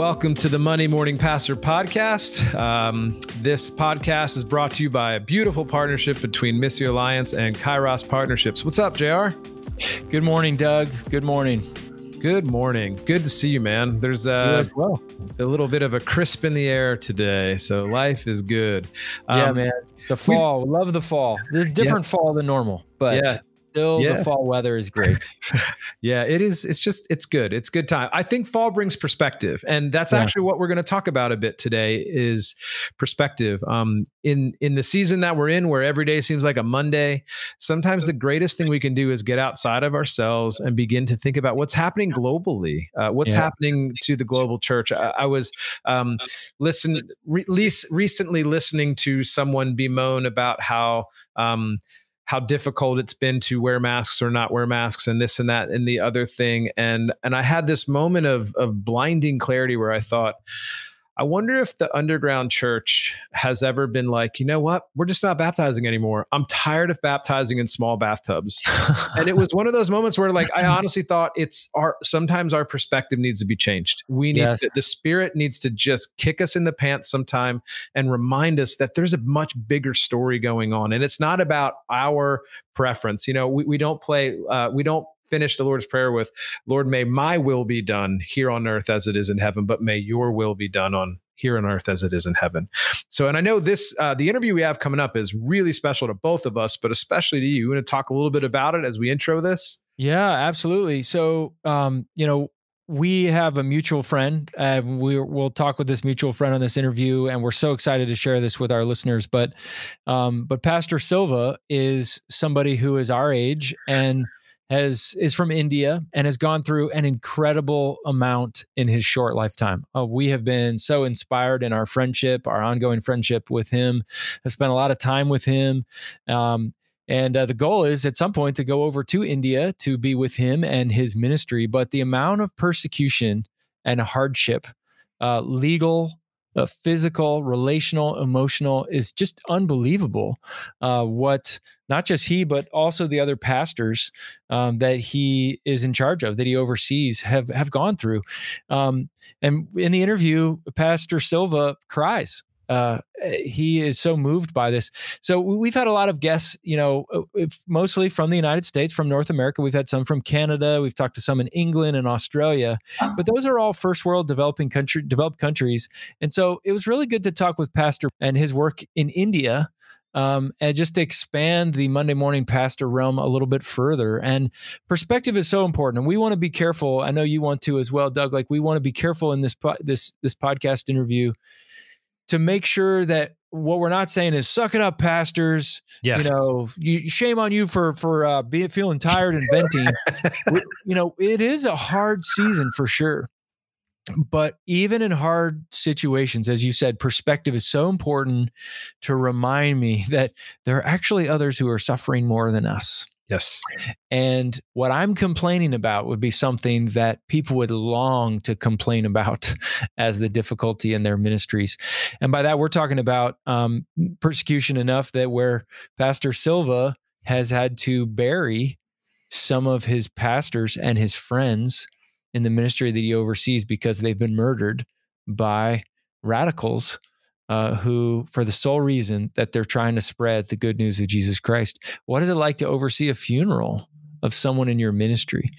Welcome to the Monday Morning Pastor podcast. Um, this podcast is brought to you by a beautiful partnership between Missio Alliance and Kairos Partnerships. What's up, JR? Good morning, Doug. Good morning. Good morning. Good to see you, man. There's uh, well. a little bit of a crisp in the air today, so life is good. Um, yeah, man. The fall, we, love the fall. There's different yeah. fall than normal, but yeah, still yeah. the fall weather is great. yeah, it is. It's just it's good. It's good time. I think fall brings perspective, and that's yeah. actually what we're going to talk about a bit today is perspective. Um, in in the season that we're in, where every day seems like a Monday, sometimes the greatest thing we can do is get outside of ourselves and begin to think about what's happening globally, uh, what's yeah. happening to the global church. I, I was um, listen re- recently listening to someone bemoan about how. Um, how difficult it's been to wear masks or not wear masks and this and that and the other thing. And and I had this moment of of blinding clarity where I thought I wonder if the underground church has ever been like, you know what? We're just not baptizing anymore. I'm tired of baptizing in small bathtubs. and it was one of those moments where, like, I honestly thought it's our sometimes our perspective needs to be changed. We need yes. to, the spirit needs to just kick us in the pants sometime and remind us that there's a much bigger story going on. And it's not about our preference. You know, we, we don't play, uh, we don't finish the Lord's Prayer with, Lord, may my will be done here on earth as it is in heaven, but may your will be done on here on earth as it is in heaven. So, and I know this, uh, the interview we have coming up is really special to both of us, but especially to you. You want to talk a little bit about it as we intro this? Yeah, absolutely. So, um, you know, we have a mutual friend. Uh, we, will talk with this mutual friend on this interview, and we're so excited to share this with our listeners. But, um, but Pastor Silva is somebody who is our age and has is from India and has gone through an incredible amount in his short lifetime. Uh, we have been so inspired in our friendship, our ongoing friendship with him. I've spent a lot of time with him. Um, and uh, the goal is at some point to go over to India to be with him and his ministry. But the amount of persecution and hardship, uh, legal, uh, physical, relational, emotional is just unbelievable. Uh, what not just he, but also the other pastors um, that he is in charge of, that he oversees, have have gone through. Um, and in the interview, Pastor Silva cries uh, he is so moved by this. So we've had a lot of guests, you know, uh, mostly from the United States, from North America. We've had some from Canada. We've talked to some in England and Australia, but those are all first world developing country, developed countries. And so it was really good to talk with Pastor and his work in India. Um, and just to expand the Monday morning pastor realm a little bit further. And perspective is so important, and we want to be careful. I know you want to as well, Doug. Like we want to be careful in this this this podcast interview to make sure that what we're not saying is suck it up, pastors. Yes. You know, you, shame on you for for uh, being feeling tired and venting. you know, it is a hard season for sure. But even in hard situations, as you said, perspective is so important to remind me that there are actually others who are suffering more than us. Yes. And what I'm complaining about would be something that people would long to complain about as the difficulty in their ministries. And by that, we're talking about um, persecution enough that where Pastor Silva has had to bury some of his pastors and his friends in the ministry that he oversees because they've been murdered by radicals uh, who, for the sole reason that they're trying to spread the good news of Jesus Christ. What is it like to oversee a funeral? of someone in your ministry.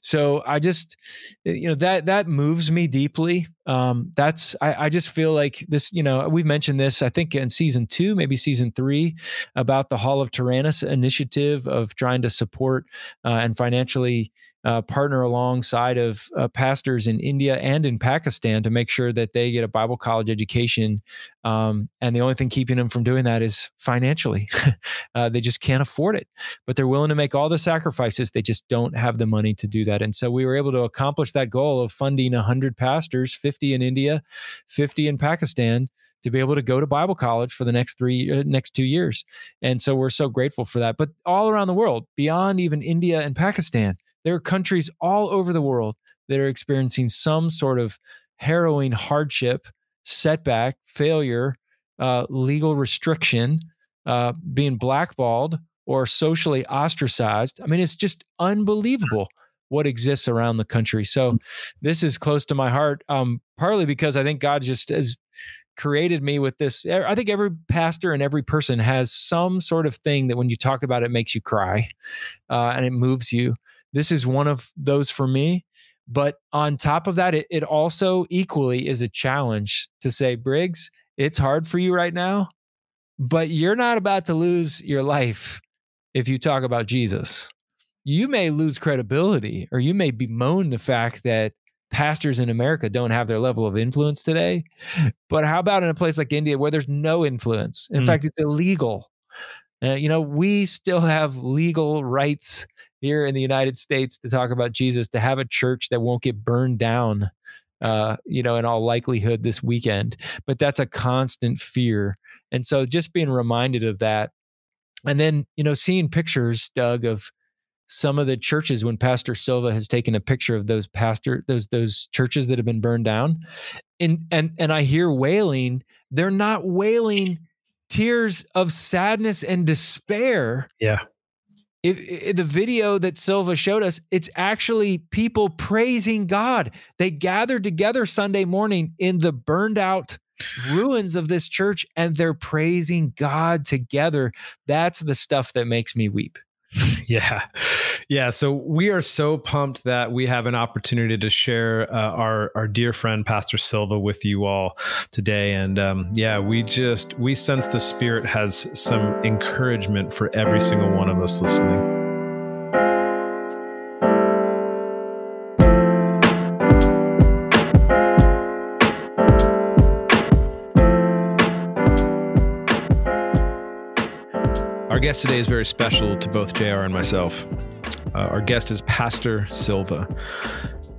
So I just, you know, that that moves me deeply. Um, that's I, I just feel like this. You know, we've mentioned this. I think in season two, maybe season three, about the Hall of Tyrannus initiative of trying to support uh, and financially uh, partner alongside of uh, pastors in India and in Pakistan to make sure that they get a Bible college education. Um, and the only thing keeping them from doing that is financially. uh, they just can't afford it, but they're willing to make all the sacrifices. They just don't have the money to do that. And so we were able to accomplish that goal of funding 100 pastors, 50 in India, 50 in Pakistan to be able to go to Bible college for the next three uh, next two years. And so we're so grateful for that. But all around the world, beyond even India and Pakistan, there are countries all over the world that are experiencing some sort of harrowing hardship, setback, failure, uh, legal restriction, uh, being blackballed or socially ostracized. I mean, it's just unbelievable what exists around the country. So this is close to my heart, um, partly because I think God just has created me with this. I think every pastor and every person has some sort of thing that when you talk about it makes you cry uh, and it moves you. This is one of those for me. But on top of that, it, it also equally is a challenge to say, Briggs, it's hard for you right now, but you're not about to lose your life if you talk about Jesus you may lose credibility or you may bemoan the fact that pastors in America don't have their level of influence today. But how about in a place like India where there's no influence? In mm. fact, it's illegal. Uh, you know, we still have legal rights here in the United States to talk about Jesus, to have a church that won't get burned down, uh, you know, in all likelihood this weekend. But that's a constant fear. And so just being reminded of that. And then, you know, seeing pictures, Doug, of some of the churches when pastor silva has taken a picture of those pastor those those churches that have been burned down and and and i hear wailing they're not wailing tears of sadness and despair yeah if, if, the video that Silva showed us, it's actually people praising God. They gathered together Sunday morning in the burned out ruins of this church and they're praising God together. That's the stuff that makes me weep. yeah. Yeah. So we are so pumped that we have an opportunity to share uh, our, our dear friend, Pastor Silva, with you all today. And um, yeah, we just, we sense the Spirit has some encouragement for every single one of us listening. Our guest today is very special to both JR and myself. Uh, our guest is Pastor Silva.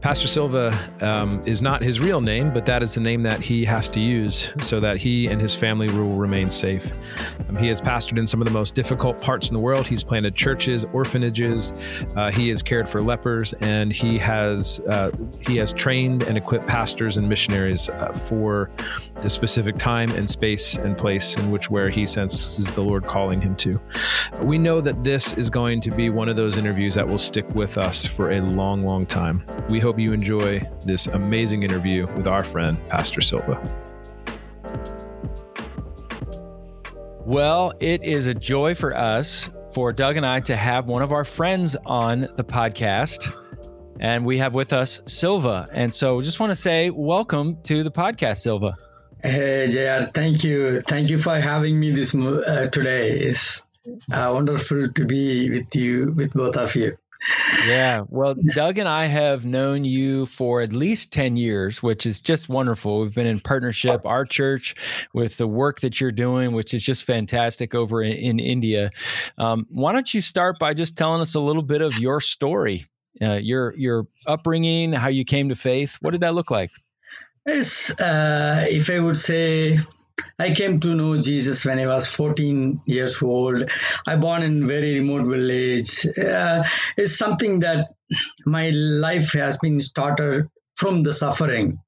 Pastor Silva um, is not his real name, but that is the name that he has to use so that he and his family will remain safe. Um, he has pastored in some of the most difficult parts in the world. He's planted churches, orphanages. Uh, he has cared for lepers, and he has uh, he has trained and equipped pastors and missionaries uh, for the specific time and space and place in which where he senses the Lord calling him to. We know that this is going to be one of those interviews that will stick with us for a long, long time. We hope you enjoy this amazing interview with our friend, Pastor Silva. Well, it is a joy for us, for Doug and I, to have one of our friends on the podcast. And we have with us Silva. And so just want to say welcome to the podcast, Silva. Hey, JR, thank you. Thank you for having me this uh, today. It's uh, wonderful to be with you, with both of you. Yeah. Well, Doug and I have known you for at least 10 years, which is just wonderful. We've been in partnership, our church, with the work that you're doing, which is just fantastic over in, in India. Um, why don't you start by just telling us a little bit of your story, uh, your, your upbringing, how you came to faith? What did that look like? Yes. Uh, if I would say, I came to know Jesus when I was 14 years old. I born in very remote village. Uh, it's something that my life has been started from the suffering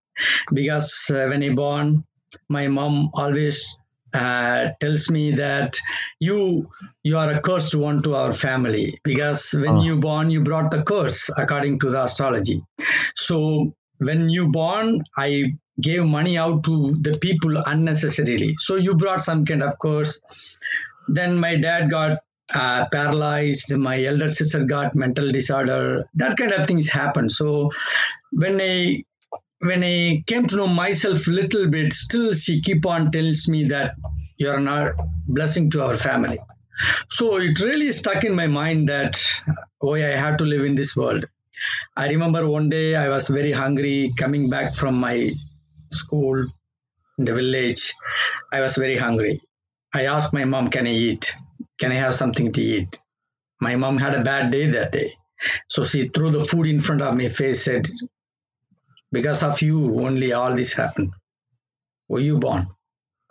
because uh, when I born, my mom always uh, tells me that you you are a cursed one to our family because when oh. you born you brought the curse according to the astrology so when you born i gave money out to the people unnecessarily. So you brought some kind of course. Then my dad got uh, paralyzed. My elder sister got mental disorder. That kind of things happened. So when I when I came to know myself a little bit, still she keep on tells me that you're not blessing to our family. So it really stuck in my mind that oh, I have to live in this world. I remember one day I was very hungry coming back from my school in the village, I was very hungry. I asked my mom, Can I eat? Can I have something to eat? My mom had a bad day that day. So she threw the food in front of my face, said, Because of you, only all this happened. Were you born?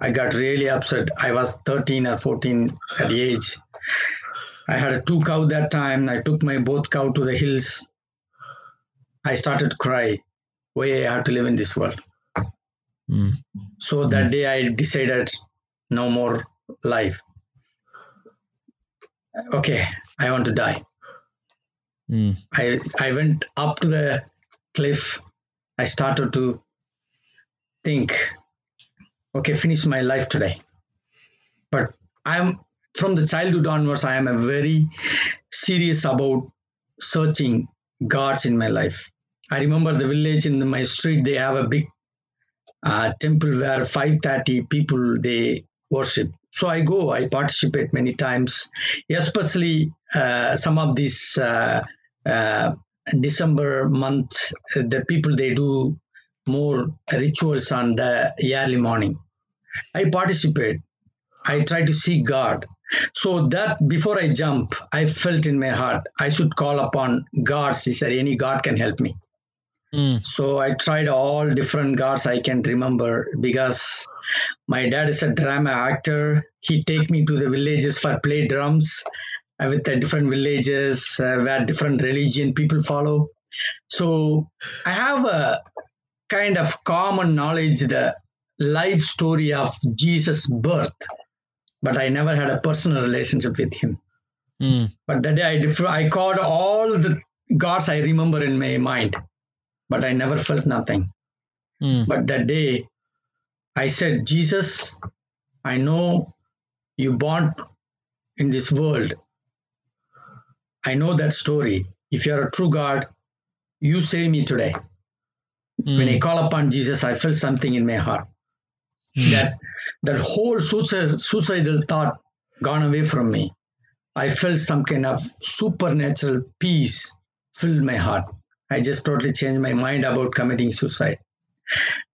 I got really upset. I was 13 or 14 at the age. I had two cow that time. I took my both cow to the hills. I started to cry. Why I have to live in this world? Mm. So that day I decided no more life. Okay, I want to die. Mm. I I went up to the cliff. I started to think, okay, finish my life today. But I'm from the childhood onwards, I am a very serious about searching gods in my life. I remember the village in my street, they have a big uh, temple where 530 people they worship. So I go, I participate many times, especially uh, some of these uh, uh December months, the people they do more rituals on the early morning. I participate. I try to see God. So that before I jump, I felt in my heart I should call upon God. He said, any God can help me. Mm. So I tried all different gods I can remember because my dad is a drama actor. He take me to the villages for play drums with the different villages uh, where different religion people follow. So I have a kind of common knowledge the life story of Jesus' birth, but I never had a personal relationship with him. Mm. But that day I, I called all the gods I remember in my mind but I never felt nothing. Mm. But that day, I said, Jesus, I know you born in this world. I know that story. If you're a true God, you save me today. Mm. When I hmm. call upon Jesus, I felt something in my heart. Mm. That that whole suicide, suicidal thought gone away from me. I felt some kind of supernatural peace filled my heart. I just totally changed my mind about committing suicide.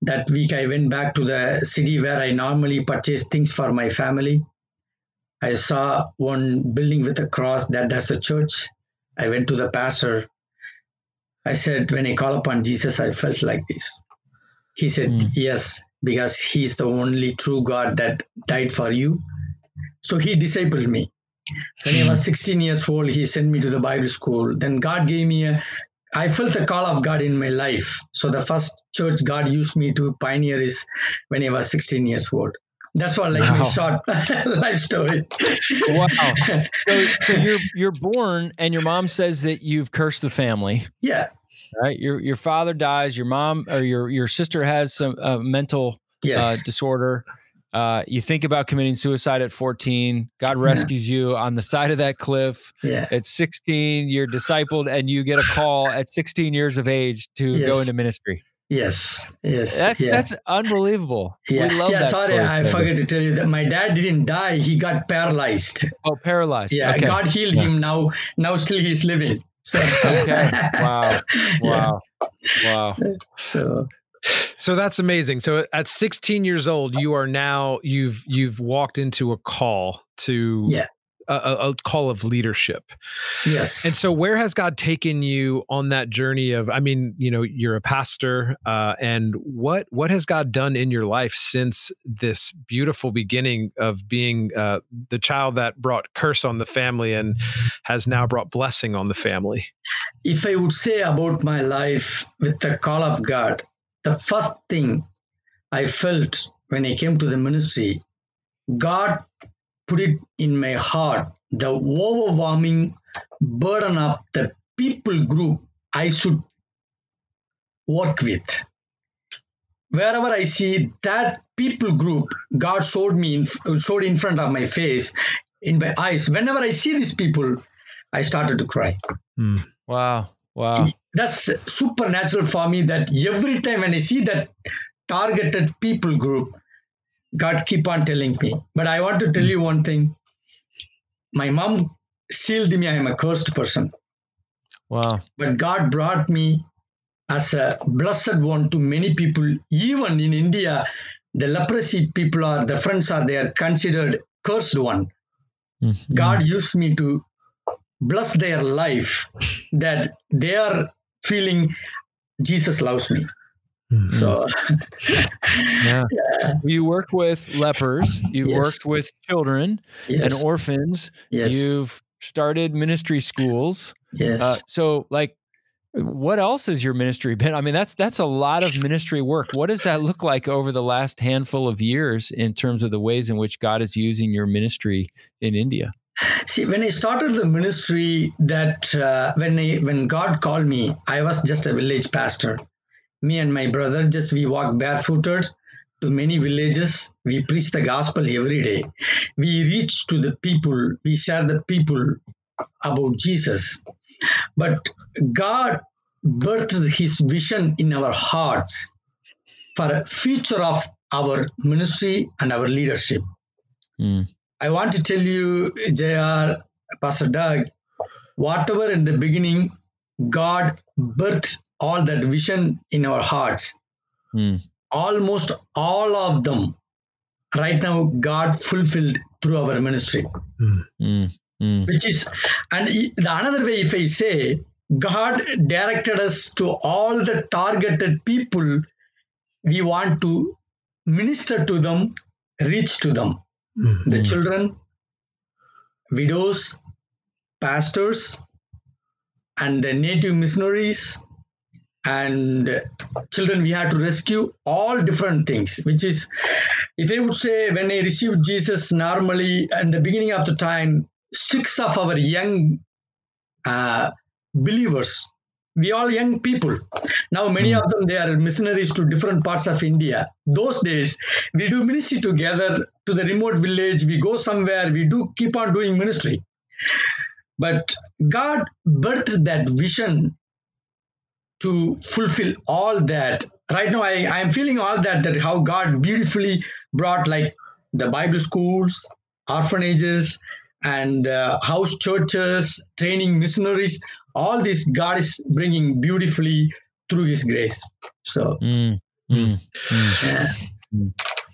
That week, I went back to the city where I normally purchase things for my family. I saw one building with a cross that that's a church. I went to the pastor. I said, when I call upon Jesus, I felt like this. He said, mm. yes, because he's the only true God that died for you. So he discipled me. When I was hmm. 16 years old, he sent me to the Bible school. Then God gave me a I felt the call of God in my life. So the first church God used me to pioneer is when I was 16 years old. That's what like wow. my short life story. wow. So, so you're you're born and your mom says that you've cursed the family. Yeah. Right. Your your father dies. Your mom or your your sister has some uh, mental yes. uh, disorder. Uh, you think about committing suicide at 14. God rescues yeah. you on the side of that cliff. Yeah. At 16, you're discipled and you get a call at 16 years of age to yes. go into ministry. Yes, yes. That's yeah. that's unbelievable. Yeah, yeah. sorry, I forgot to tell you that my dad didn't die. He got paralyzed. Oh, paralyzed. Yeah, okay. God healed yeah. him. Now, now still he's living. So. okay. Wow. Wow. Wow. So so that's amazing. So at 16 years old, you are now you've you've walked into a call to yeah. A, a, call of leadership. Yes. And so, where has God taken you on that journey of? I mean, you know, you're a pastor, uh, and what what has God done in your life since this beautiful beginning of being uh, the child that brought curse on the family and has now brought blessing on the family? If I would say about my life with the call of God, the first thing I felt when I came to the ministry, God put it in my heart the overwhelming burden of the people group I should work with. Wherever I see that people group, God showed me, in, showed in front of my face, in my eyes. Whenever I see these people, I started to cry. Mm. Wow. Wow. That's supernatural for me that every time when I see that targeted people group, God keep on telling me. But I want to tell you one thing. My mom sealed me I am a cursed person. Wow. But God brought me as a blessed one to many people. Even in India, the leprosy people are the friends are they are considered cursed one. Mm-hmm. God used me to bless their life that they are feeling Jesus loves me. Mm-hmm. So, yeah. yeah. You work with lepers, you've yes. worked with children yes. and orphans, yes. you've started ministry schools. Yes. Uh, so, like, what else has your ministry been? I mean, that's that's a lot of ministry work. What does that look like over the last handful of years in terms of the ways in which God is using your ministry in India? See, when I started the ministry, that uh, when I, when God called me, I was just a village pastor. Me and my brother just we walked barefooted to many villages. We preach the gospel every day. We reach to the people. We share the people about Jesus. But God birthed His vision in our hearts for a future of our ministry and our leadership. Mm. I want to tell you, JR, Pastor Doug, whatever in the beginning, God birthed all that vision in our hearts. Mm. Almost all of them, right now, God fulfilled through our ministry. Mm. Mm. Which is, and the another way, if I say, God directed us to all the targeted people we want to minister to them, reach to them Mm. the children, widows, pastors, and the native missionaries, and children we had to rescue, all different things. Which is, if I would say, when I received Jesus, normally in the beginning of the time, six of our young uh, believers. We all young people. Now many of them they are missionaries to different parts of India. Those days we do ministry together to the remote village. We go somewhere. We do keep on doing ministry. But God birthed that vision to fulfill all that. Right now, I, I am feeling all that, that how God beautifully brought like the Bible schools, orphanages, and uh, house churches, training missionaries. All this God is bringing beautifully through His grace. So, Mm. Mm. Mm. yeah.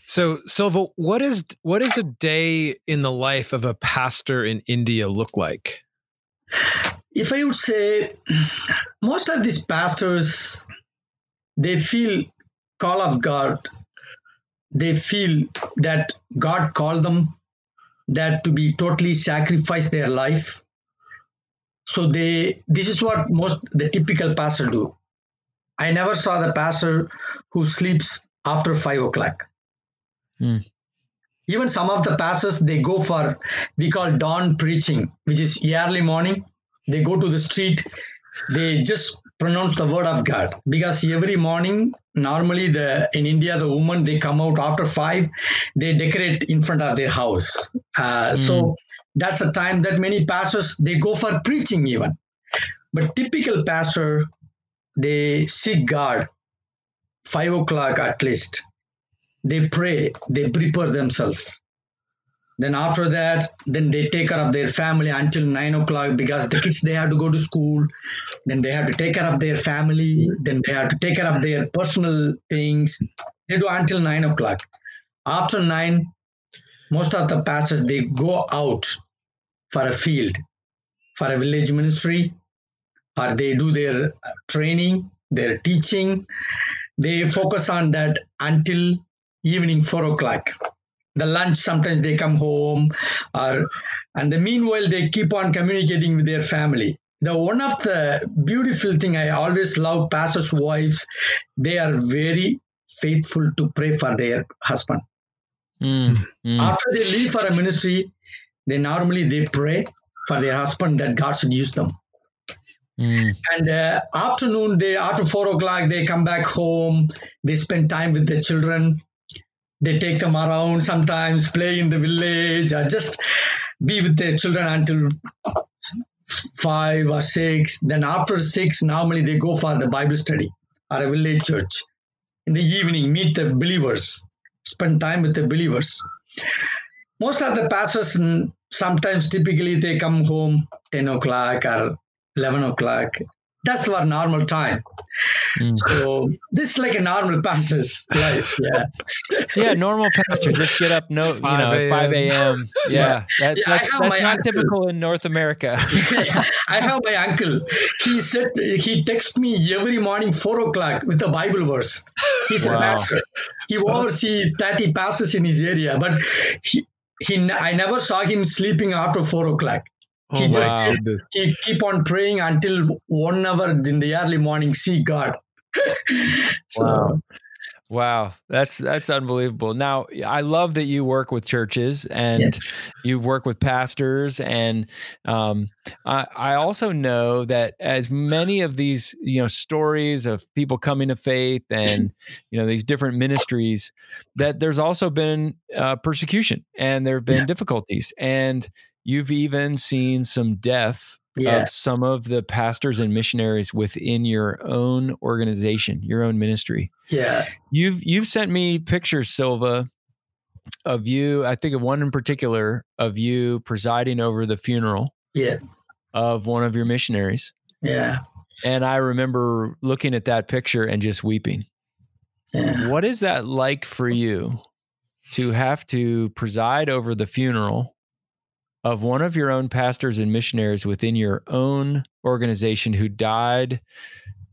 So, Silva, what is what is a day in the life of a pastor in India look like? if I would say, most of these pastors, they feel call of God. They feel that God called them that to be totally sacrifice their life. So they this is what most the typical pastor do. I never saw the pastor who sleeps after five o'clock. Hmm. Even some of the pastors they go for we call dawn preaching, which is early morning. They go to the street, they just pronounce the word of God because every morning normally the in India the women they come out after five, they decorate in front of their house. Uh, So that's the time that many pastors they go for preaching even. But typical pastor they seek God five o'clock at least. They pray, they prepare themselves. Then after that, then they take care of their family until nine o'clock because the kids they have to go to school. Then they have to take care of their family. Then they have to take care of their personal things. They do until nine o'clock. After nine, most of the pastors they go out for a field, for a village ministry, or they do their training, their teaching. They focus on that until evening four o'clock the lunch sometimes they come home or and the meanwhile they keep on communicating with their family the one of the beautiful thing i always love pastors wives they are very faithful to pray for their husband Mm. Mm. after they leave for a ministry they normally they pray for their husband that god should use them Mm. and uh, afternoon they after four o'clock they come back home they spend time with their children they take them around sometimes play in the village or just be with their children until five or six. Then after six normally they go for the bible study or a village church. In the evening meet the believers spend time with the believers. Most of the pastors sometimes typically they come home 10 o'clock or 11 o'clock that's our normal time Mm. so this is like a normal pastor's life yeah Yeah, normal pastor just get up no you know at five a.m.. a.m. Yeah, that, Yeah, I that's, have that's my not uncle. typical in North America. I have my uncle. He said he texts me every morning four o'clock with a Bible verse. He's Wow. a pastor. He oversees thirty pastors in his area, but he he I never saw him sleeping after four o'clock. He Oh, just wow. he keep on praying until one hour in the early morning. See God. so Wow. Wow, that's that's unbelievable. Now, I love that you work with churches and yes. you've worked with pastors, and um, I, I, also know that as many of these you know stories of people coming to faith and you know these different ministries, that there's also been uh, persecution and there have been yeah. difficulties, and you've even seen some death yeah. of some of the pastors and missionaries within your own organization, your own ministry. Yeah. You've you've sent me pictures, Silva, of you, I think of one in particular of you presiding over the funeral. Yeah. Of one of your missionaries. Yeah. And I remember looking at that picture and just weeping. Yeah. What is that like for you to have to preside over the funeral of one of your own pastors and missionaries within your own organization who died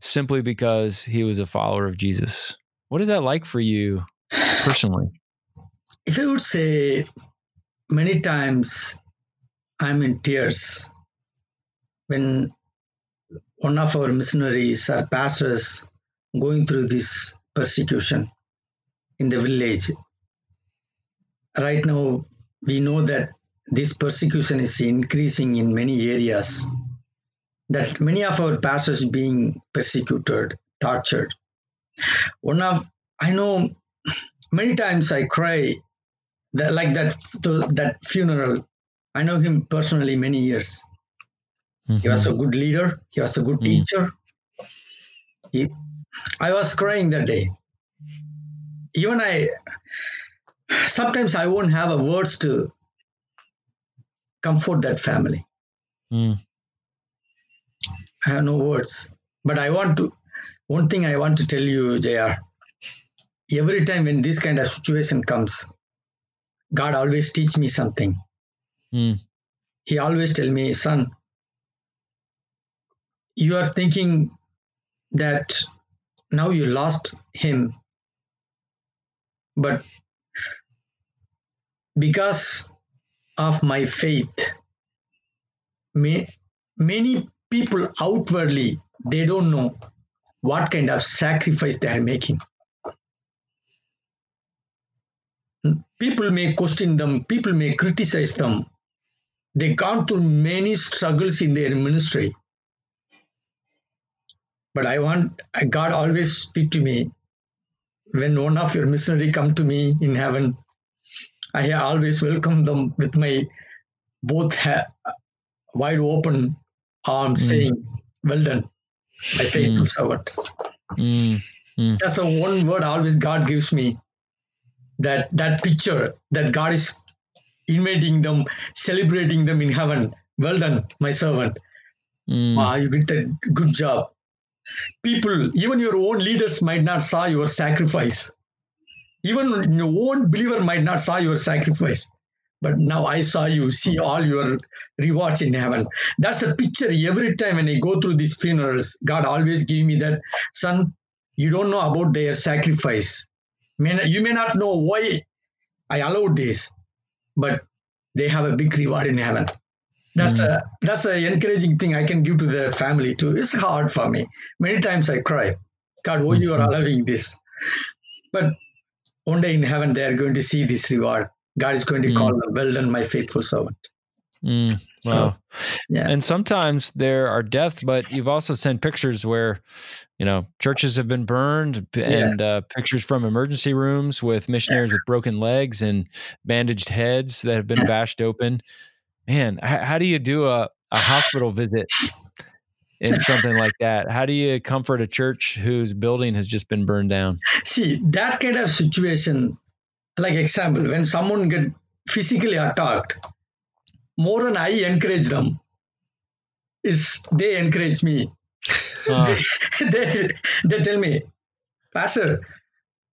simply because he was a follower of Jesus. What is that like for you personally? If I would say, many times I'm in tears when one of our missionaries or pastors going through this persecution in the village. Right now, we know that this persecution is increasing in many areas that many of our pastors being persecuted tortured. One of i know many times i cry that like that that funeral. I know him personally many years. Mm-hmm. he was a good leader. He was a good mm-hmm. teacher. He, i was crying that day. Even i sometimes i won't have a words to comfort that family. Mm. I have no words, but I want to. One thing I want to tell you, JR. Every time when this kind of situation comes, God always teach me something. Mm. He always tell me, son, you are thinking that now you lost him, but because of my faith. May, many people outwardly they don't know what kind of sacrifice they are making. People may question them people may criticize them. They gone through many struggles in their ministry. But i want god always speak to me. When one of your missionary come to me in heaven I always welcome them with my both ha- wide open arms, mm. saying, "Well done, my faithful mm. servant." Mm. Mm. That's the one word always God gives me. That that picture that God is inviting them, celebrating them in heaven. Well done, my servant. Mm. Wow, you did a good job. People, even your own leaders might not saw your sacrifice even your own believer might not saw your sacrifice but now i saw you see all your rewards in heaven. That's a picture every time when i go through these funerals god always give me that son you don't know about their sacrifice. You may not know why i allowed this but they have a big reward in heaven. That's mm. a that's an encouraging thing i can give to the family too. It's hard for me. Many times i cry god why you are allowing this? But one day in heaven they are going to see this reward. God is going to mm. call them, well done, my faithful servant. Mm, wow. So, yeah. And sometimes there are deaths, but you've also sent pictures where, you know, churches have been burned and yeah. uh, pictures from emergency rooms with missionaries with broken legs and bandaged heads that have been bashed open. Man, how do you do a, a hospital visit in something like that? How do you comfort a church whose building has just been burned down? See, that kind of situation, like example, when someone get physically attacked, more than I encourage them, is they encourage me. Uh. they, they, tell me, Pastor,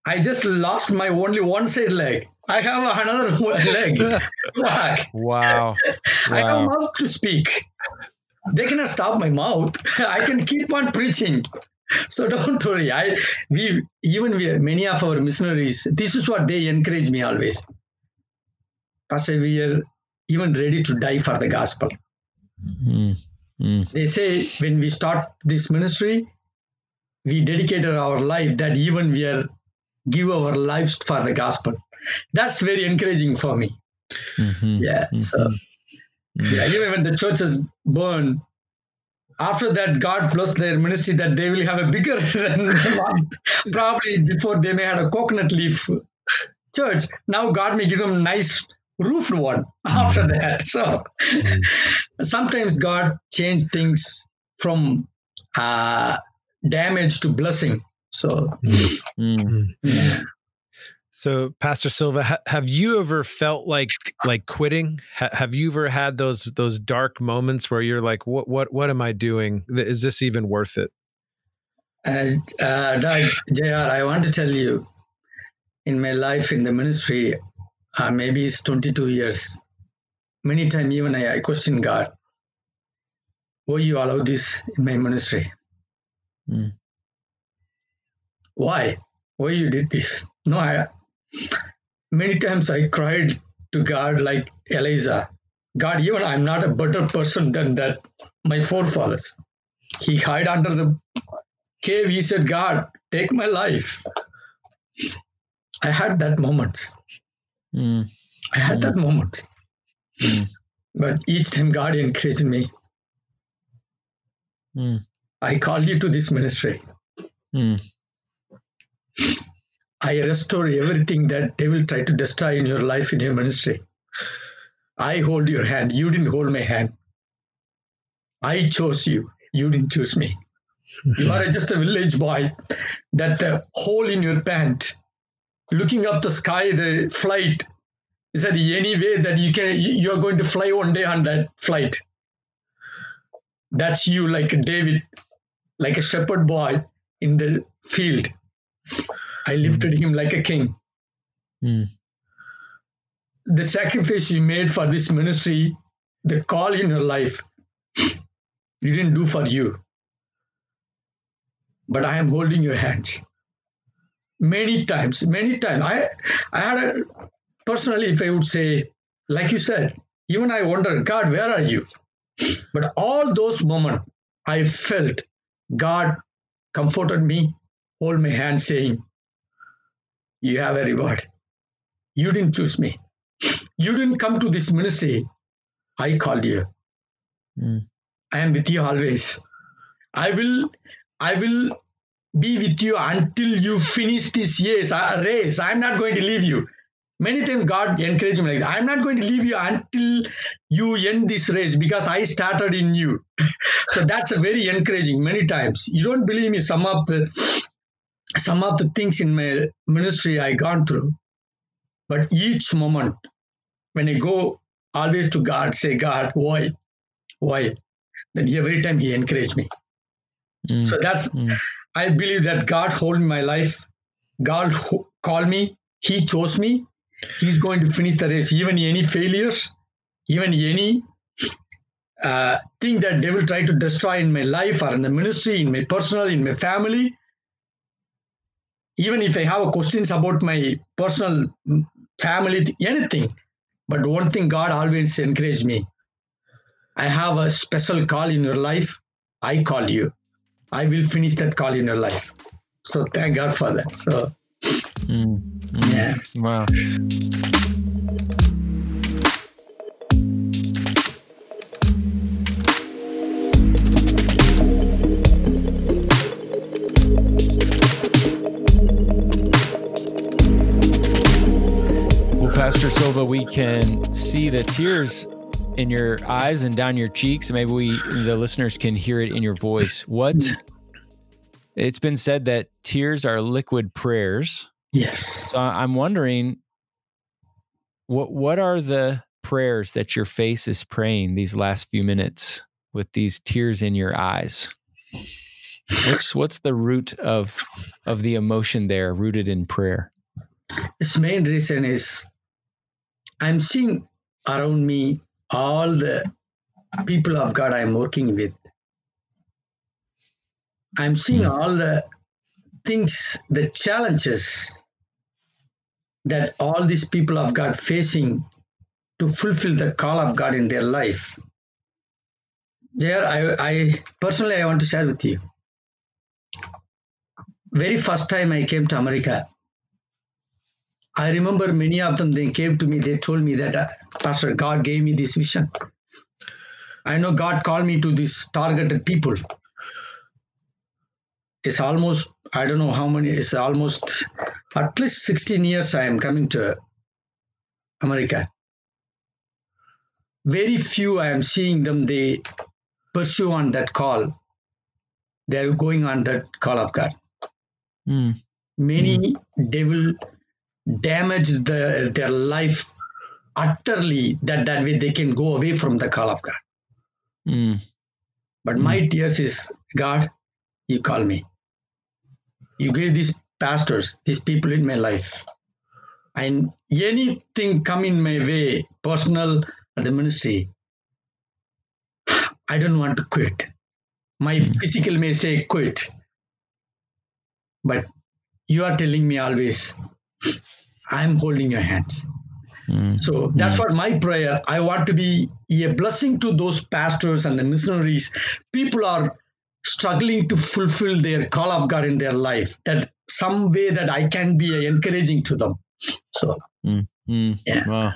I just lost my only one side leg. I have another leg. Wow. wow. I have mouth to speak they cannot stop my mouth. I can keep on preaching. So don't worry. I we even we many of our missionaries. This is what they encourage me always. Pastor, we are even ready to die for the gospel. Mm-hmm. They say when we start this ministry, we dedicated our life that even we are give our lives for the gospel. That's very encouraging for me. Mm-hmm. Yeah. Mm-hmm. So, yeah, even when the churches burn, after that, God bless their ministry that they will have a bigger probably before they may have a coconut leaf church. Now God may give them nice roofed one after mm. that. So mm. sometimes God changed things from uh, damage to blessing. So, mm. mm. yeah. So, Pastor Silva, ha- have you ever felt like like quitting? Ha- have you ever had those those dark moments where you're like, "What what what am I doing? Is this even worth it?" Uh, uh, Jr., I want to tell you, in my life in the ministry, uh, maybe it's 22 years. Many times, even I, I question God, why you allow this in my ministry? Mm. Why? Why you did this? No, I, many times I cried to God like Eliza. God, even I'm not a better person than that my forefathers. He hid under the cave. He said, God, take my life. I had that moment. Mm. I had mm. that moment. Mm. But each time God encouraged me. Mm. I call you to this ministry. I restore everything that devil tried to destroy in your life, in your ministry. I hold your hand. You didn't hold my hand. I chose you. You didn't choose me. you are just a village boy. That uh, hole in your pant, looking up the sky, the flight. Is that any way that you can? You are going to fly one day on that flight. That's you, like David, like a shepherd boy in the field I lifted mm. him like a king. Mm. The sacrifice you made for this ministry, the call in your life, you didn't do for you. But I am holding your hands. Many times, many times. I, I had a, personally, if I would say, like you said, even I wondered, God, where are you? But all those moments, I felt God comforted me, hold my hand, saying, you have a reward. You didn't choose me. You didn't come to this ministry. I called you. Mm. I am with you always. I will, I will be with you until you finish this race. race. I'm not going to leave you. Many times God encouraged me like that. I'm not going to leave you until you end this race because I started in you. so that's a very encouraging. Many times you don't believe me. Some of the some of the things in my ministry I gone through, but each moment when I go always to God, say, God, why? Why? Then every time He encouraged me. Mm. So that's, mm. I believe that God hold my life. God called me. He chose me. He's going to finish the race. Even any failures, even any uh, thing that devil try to destroy in my life or in the ministry, in my personal, in my family, even if I have questions about my personal mm, family, anything. But one thing God always encouraged me I have a special call in your life. I call you. I will finish that call in your life. So thank God for that. So, mm, mm, yeah. Wow. Pastor Silva, we can see the tears in your eyes and down your cheeks. Maybe we, the listeners, can hear it in your voice. What? It's been said that tears are liquid prayers. Yes. So I'm wondering, what what are the prayers that your face is praying these last few minutes with these tears in your eyes? What's what's the root of of the emotion there, rooted in prayer? Its main reason is I'm seeing around me all the people of God I'm working with. I'm seeing mm. all the things, the challenges that all these people of God facing to fulfill the call of God in their life. There, I, I personally I want to share with you. Very first time I came to America, I remember many of them, they came to me, they told me that, uh, Pastor, God gave me this vision. I know God called me to these targeted people. It's almost, I don't know how many, it's almost at least 16 years I am coming to America. Very few I am seeing them, they pursue on that call. They're going on that call of God. Mm. Many mm. devil damaged the, their life utterly that that way they can go away from the call of God. Mm. But my mm. tears is God, you call me. You gave these pastors, these people in my life. And anything come in my way, personal or the ministry, I don't want to quit. My mm. physical may say quit. But you are telling me always, I'm holding your hands. Mm. So that's mm. what my prayer. I want to be a blessing to those pastors and the missionaries. People are struggling to fulfill their call of God in their life. That some way that I can be encouraging to them. So, mm. yeah. Wow.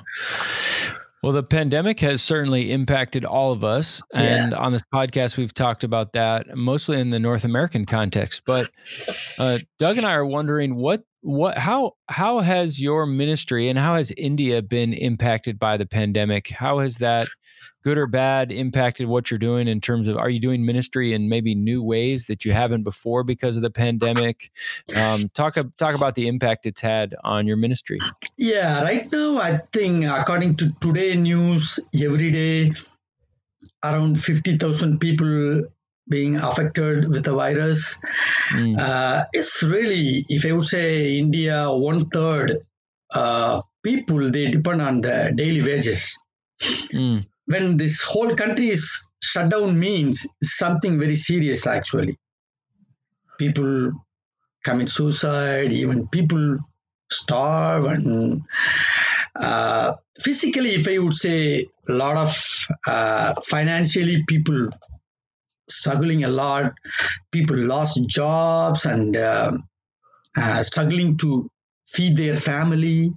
Well, the pandemic has certainly impacted all of us. And yeah. on this podcast, we've talked about that mostly in the North American context. But uh, Doug and I are wondering what what how how has your ministry and how has India been impacted by the pandemic? How has that good or bad impacted what you're doing in terms of are you doing ministry in maybe new ways that you haven't before because of the pandemic? Um, talk talk about the impact it's had on your ministry. Yeah, right now I think according to today news, every day around fifty thousand people being affected with the virus. Mm. Uh, it's really, if I would say, India, one third uh, people they depend on the daily wages. Mm. When this whole country is shut down, means something very serious. Actually, people commit suicide. Even people starve and. Uh, physically, if I would say, a lot of uh, financially people struggling a lot. People lost jobs and uh, uh, struggling to feed their family,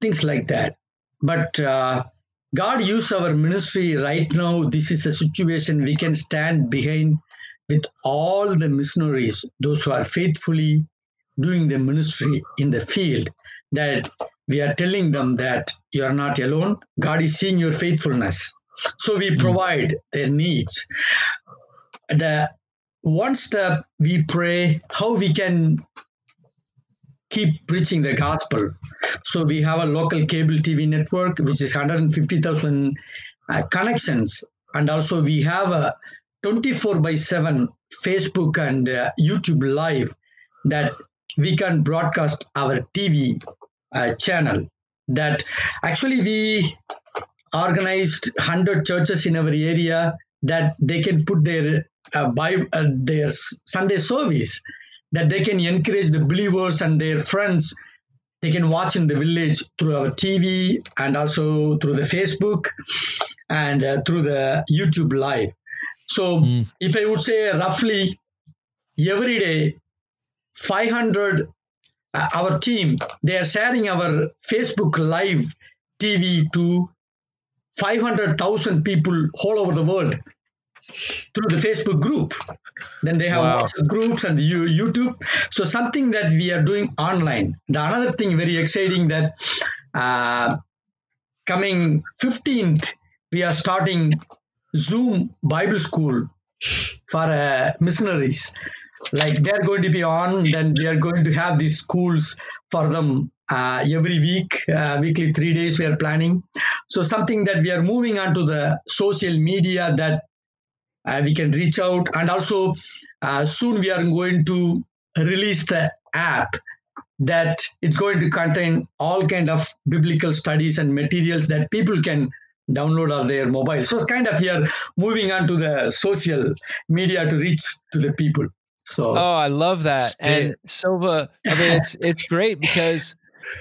things like that. But uh, God used our ministry right now. This is a situation we can stand behind with all the missionaries, those who are faithfully doing the ministry in the field, that we are telling them that you are not alone. God is seeing your faithfulness. So we hmm. provide their needs the one step we pray how we can keep preaching the gospel. So we have a local cable TV network, which is 150,000 uh, connections. And also we have a 24 by 7 Facebook and uh, YouTube live that we can broadcast our TV uh, channel. That actually we organized 100 churches in our area that they can put their uh, by uh, their Sunday service that they can encourage the believers and their friends. They can watch in the village through our TV and also through the Facebook and uh, through the YouTube live. So, mm. if I would say roughly every day, 500, uh, our team, they are sharing our Facebook live TV to 500,000 people all over the world through the Facebook group. Then they have wow. WhatsApp groups and YouTube. So something that we are doing online. The another thing very exciting that uh, coming 15th we are starting Zoom Bible School for uh, missionaries. Like they're going to be on, then we are going to have these schools for them uh, every week, uh, weekly three days we are planning. So something that we are moving on to the social media that we can reach out. And also uh, soon we are going to release the app that it's going to contain all kind of biblical studies and materials that people can download on their mobile. So kind of we are moving on to the social media to reach to the people. So oh i love that. stay. and silva i mean it's it's great because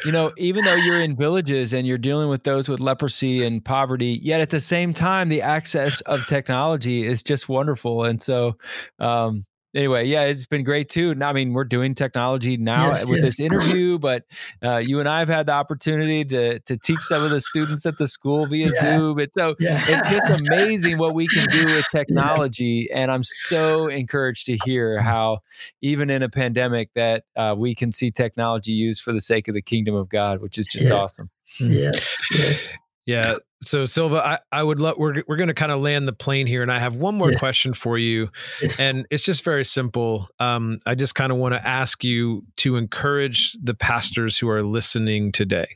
you know, even though you're in villages and you're dealing with those with leprosy and poverty, yet at the same time, the access of technology is just wonderful. And so, um, anyway, yeah, it's been great too. I mean, we're doing technology now yes, with yes. this interview, but uh, you and I have had the opportunity to to teach some of the students at the school via yeah. Zoom. And so yeah. it's just amazing what we can do with technology. Yeah. And I'm so encouraged to hear how, even in a pandemic, that uh, we can see technology used for the sake of the kingdom of God, which is just yes. awesome. Yes. yes. Yeah. So Silva, I, I would love we're we're going to kind of land the plane here, and I have one more yes. question for you, yes. and it's just very simple. Um, I just kind of want to ask you to encourage the pastors who are listening today,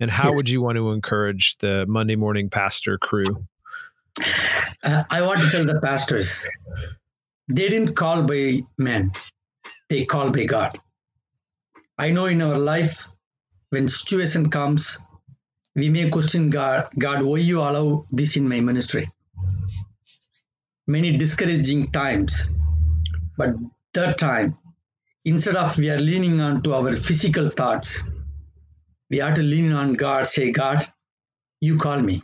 and how yes. would you want to encourage the Monday morning pastor crew? Uh, I want to tell the pastors they didn't call by men; they call by God. I know in our life, when situation comes, we may question God, God, why you allow this in my ministry? Many discouraging times, but that time, instead of we are leaning on to our physical thoughts, we have to lean on God, say, God, you call me.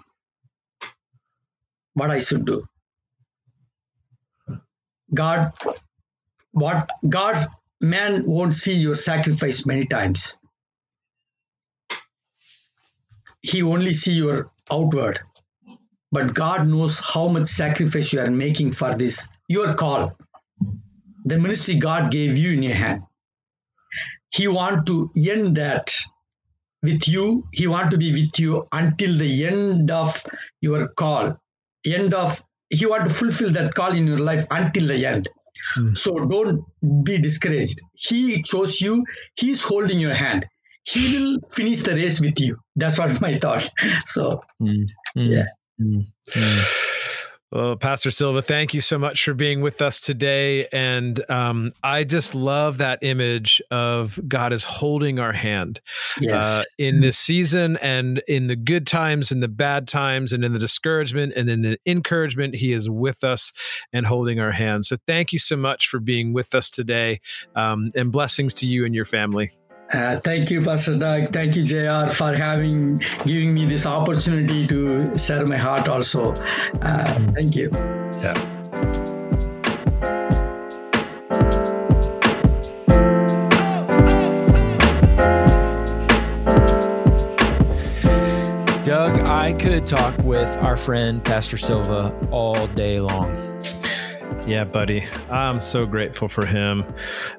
What I should do. God, what God's man won't see your sacrifice many times he only see your outward. But god knows how much sacrifice you are making for this your call. The ministry god gave you in your hand. He want to end that with you. He want to be with you until the end of your call. End of he want to fulfill that call in your life until the end. Mm. so don't be discouraged. He chose you. He's holding your hand he will finish the race with you. That's what my thought. So, mm, mm, yeah. Mm, mm. well, Pastor Silva, thank you so much for being with us today. And um, I just love that image of God is holding our hand yes. uh, in this season and in the good times and the bad times and in the discouragement and in the encouragement. He is with us and holding our hand. So thank you so much for being with us today um, and blessings to you and your family. Uh, thank you, Pastor Doug. Thank you, JR, for having giving me this opportunity to share my heart also. Uh, thank you. Yeah. Doug, I could talk with our friend Pastor Silva all day long. Yeah, buddy. I'm so grateful for him.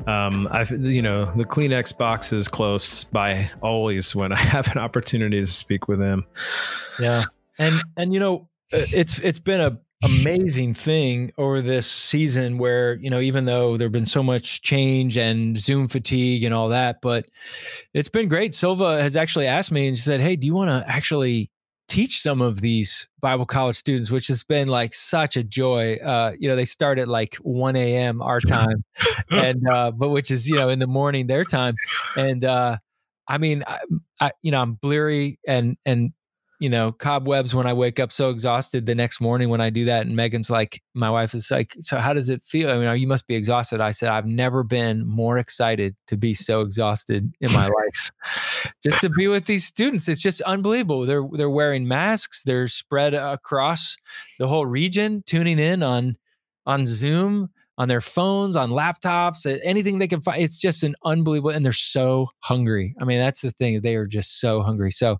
Um, I've, you know, the Kleenex box is close by always when I have an opportunity to speak with him. Yeah. And, and, you know, it's, it's been a, amazing thing over this season where you know even though there've been so much change and zoom fatigue and all that but it's been great silva has actually asked me and said hey do you want to actually teach some of these Bible college students, which has been like such a joy. Uh, you know, they start at like 1 a.m. our time, and uh, but which is you know in the morning their time, and uh, I mean, I, I you know I'm bleary and and you know, cobwebs when I wake up so exhausted the next morning when I do that. And Megan's like, my wife is like, so how does it feel? I mean, oh, you must be exhausted. I said, I've never been more excited to be so exhausted in my life. Just to be with these students. It's just unbelievable. They're they're wearing masks, they're spread across the whole region, tuning in on on Zoom on their phones, on laptops, anything they can find. It's just an unbelievable, and they're so hungry. I mean, that's the thing; they are just so hungry. So,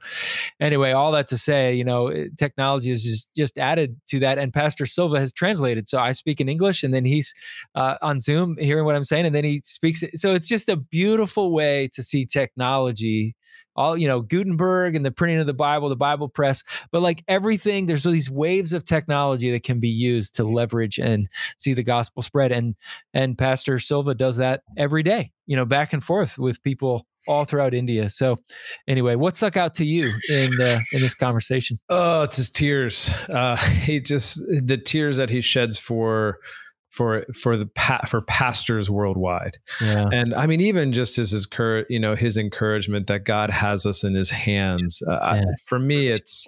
anyway, all that to say, you know, technology is just just added to that, and Pastor Silva has translated. So I speak in English, and then he's uh, on Zoom hearing what I'm saying, and then he speaks. So it's just a beautiful way to see technology all you know gutenberg and the printing of the bible the bible press but like everything there's these waves of technology that can be used to leverage and see the gospel spread and and pastor silva does that every day you know back and forth with people all throughout India. So, anyway, what stuck out to you in uh, in this conversation? Oh, it's his tears. Uh, he just the tears that he sheds for for for the pa- for pastors worldwide. Yeah. And I mean, even just as his cur- you know his encouragement that God has us in His hands. Uh, I, for me, it's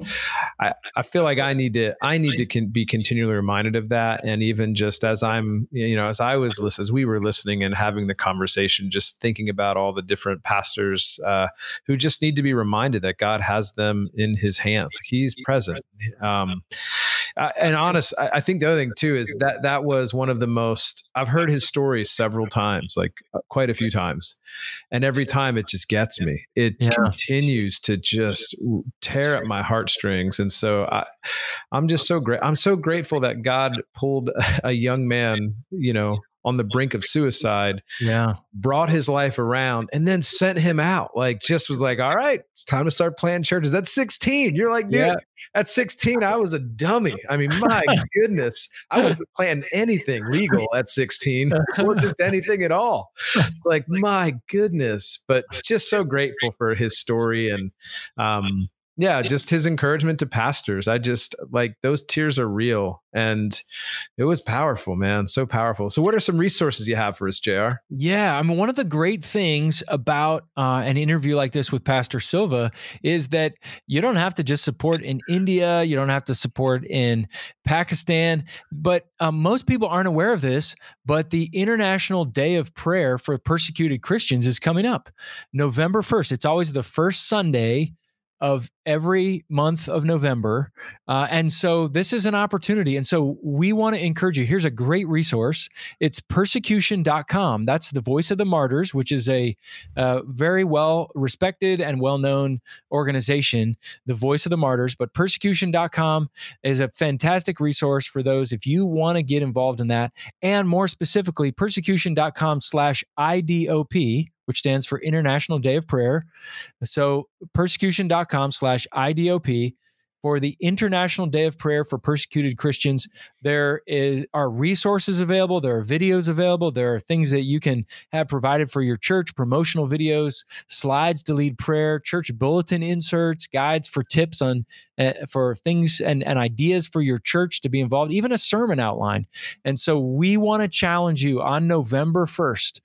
I, I feel like I need to I need to con- be continually reminded of that. And even just as I'm you know as I was listening, as we were listening and having the conversation, just thinking about all the different pastors uh, who just need to be reminded that God has them in His hands. Like He's present. Um, uh, and honest, I, I, think the other thing too is that that was one of the most. I've heard his stories several times, like uh, quite a few times, and every time it just gets me. It yeah. continues to just tear at my heartstrings, and so I, I'm just so great. I'm so grateful that God pulled a young man, you know, on the brink of suicide. Yeah. Brought his life around and then sent him out. Like, just was like, all right, it's time to start planting churches. That's 16. You're like, dude, yeah. at 16, I was a dummy. I mean, my goodness, I wouldn't plan anything legal at 16 or just anything at all. It's like, my goodness. But just so grateful for his story and, um, yeah just his encouragement to pastors. I just like those tears are real and it was powerful man so powerful. So what are some resources you have for us jr yeah i mean one of the great things about uh, an interview like this with pastor silva is that you don't have to just support in india you don't have to support in pakistan but um, most people aren't aware of this but the international day of prayer for persecuted christians is coming up. November 1st it's always the first sunday of every month of November. Uh, and so this is an opportunity. And so we want to encourage you. Here's a great resource it's persecution.com. That's the Voice of the Martyrs, which is a uh, very well respected and well known organization, the Voice of the Martyrs. But persecution.com is a fantastic resource for those if you want to get involved in that. And more specifically, persecution.com slash IDOP which stands for International Day of Prayer. So persecution.com slash IDOP for the International Day of Prayer for Persecuted Christians. There is are resources available, there are videos available, there are things that you can have provided for your church, promotional videos, slides to lead prayer, church bulletin inserts, guides for tips on uh, for things and, and ideas for your church to be involved, even a sermon outline. And so we want to challenge you on November 1st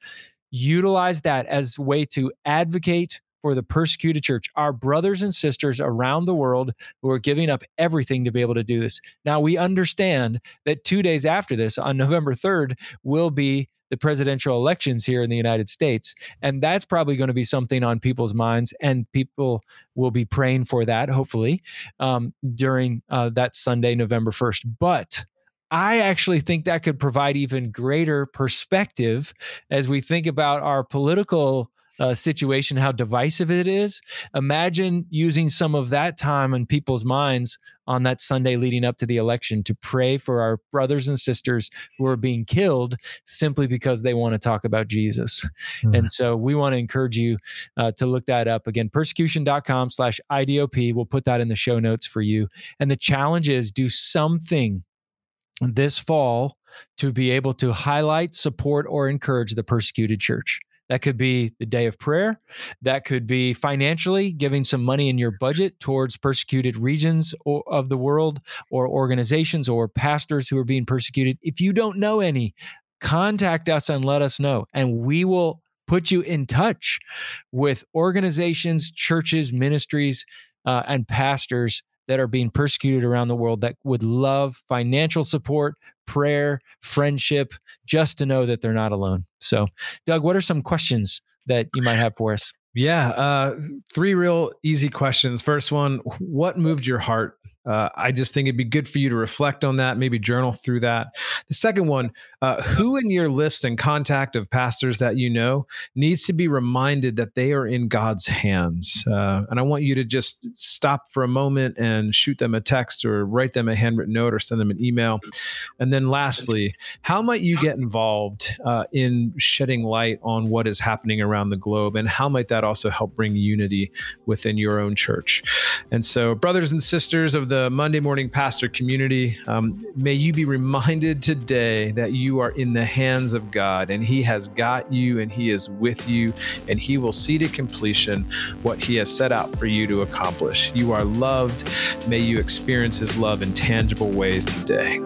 utilize that as a way to advocate for the persecuted church, our brothers and sisters around the world who are giving up everything to be able to do this. Now, we understand that two days after this, on November 3rd, will be the presidential elections here in the United States. And that's probably going to be something on people's minds, and people will be praying for that, hopefully, um, during uh, that Sunday, November 1st. But I actually think that could provide even greater perspective as we think about our political uh, situation, how divisive it is. Imagine using some of that time in people's minds on that Sunday leading up to the election to pray for our brothers and sisters who are being killed simply because they want to talk about Jesus. Mm. And so we want to encourage you uh, to look that up again, persecution.com slash IDOP. We'll put that in the show notes for you. And the challenge is do something this fall to be able to highlight, support, or encourage the persecuted church. That could be the day of prayer. That could be financially giving some money in your budget towards persecuted regions of the world or organizations or pastors who are being persecuted. If you don't know any, contact us and let us know, and we will put you in touch with organizations, churches, ministries, uh, and pastors that are being persecuted around the world that would love financial support, prayer, friendship, just to know that they're not alone. So, Doug, what are some questions that you might have for us? Yeah, uh, three real easy questions. First one, what moved your heart uh, I just think it'd be good for you to reflect on that, maybe journal through that. The second one, uh, who in your list and contact of pastors that you know needs to be reminded that they are in God's hands? Uh, and I want you to just stop for a moment and shoot them a text or write them a handwritten note or send them an email. And then lastly, how might you get involved uh, in shedding light on what is happening around the globe? And how might that also help bring unity within your own church? And so, brothers and sisters of the Monday Morning Pastor community, um, may you be reminded today that you are in the hands of God and He has got you and He is with you and He will see to completion what He has set out for you to accomplish. You are loved. May you experience His love in tangible ways today.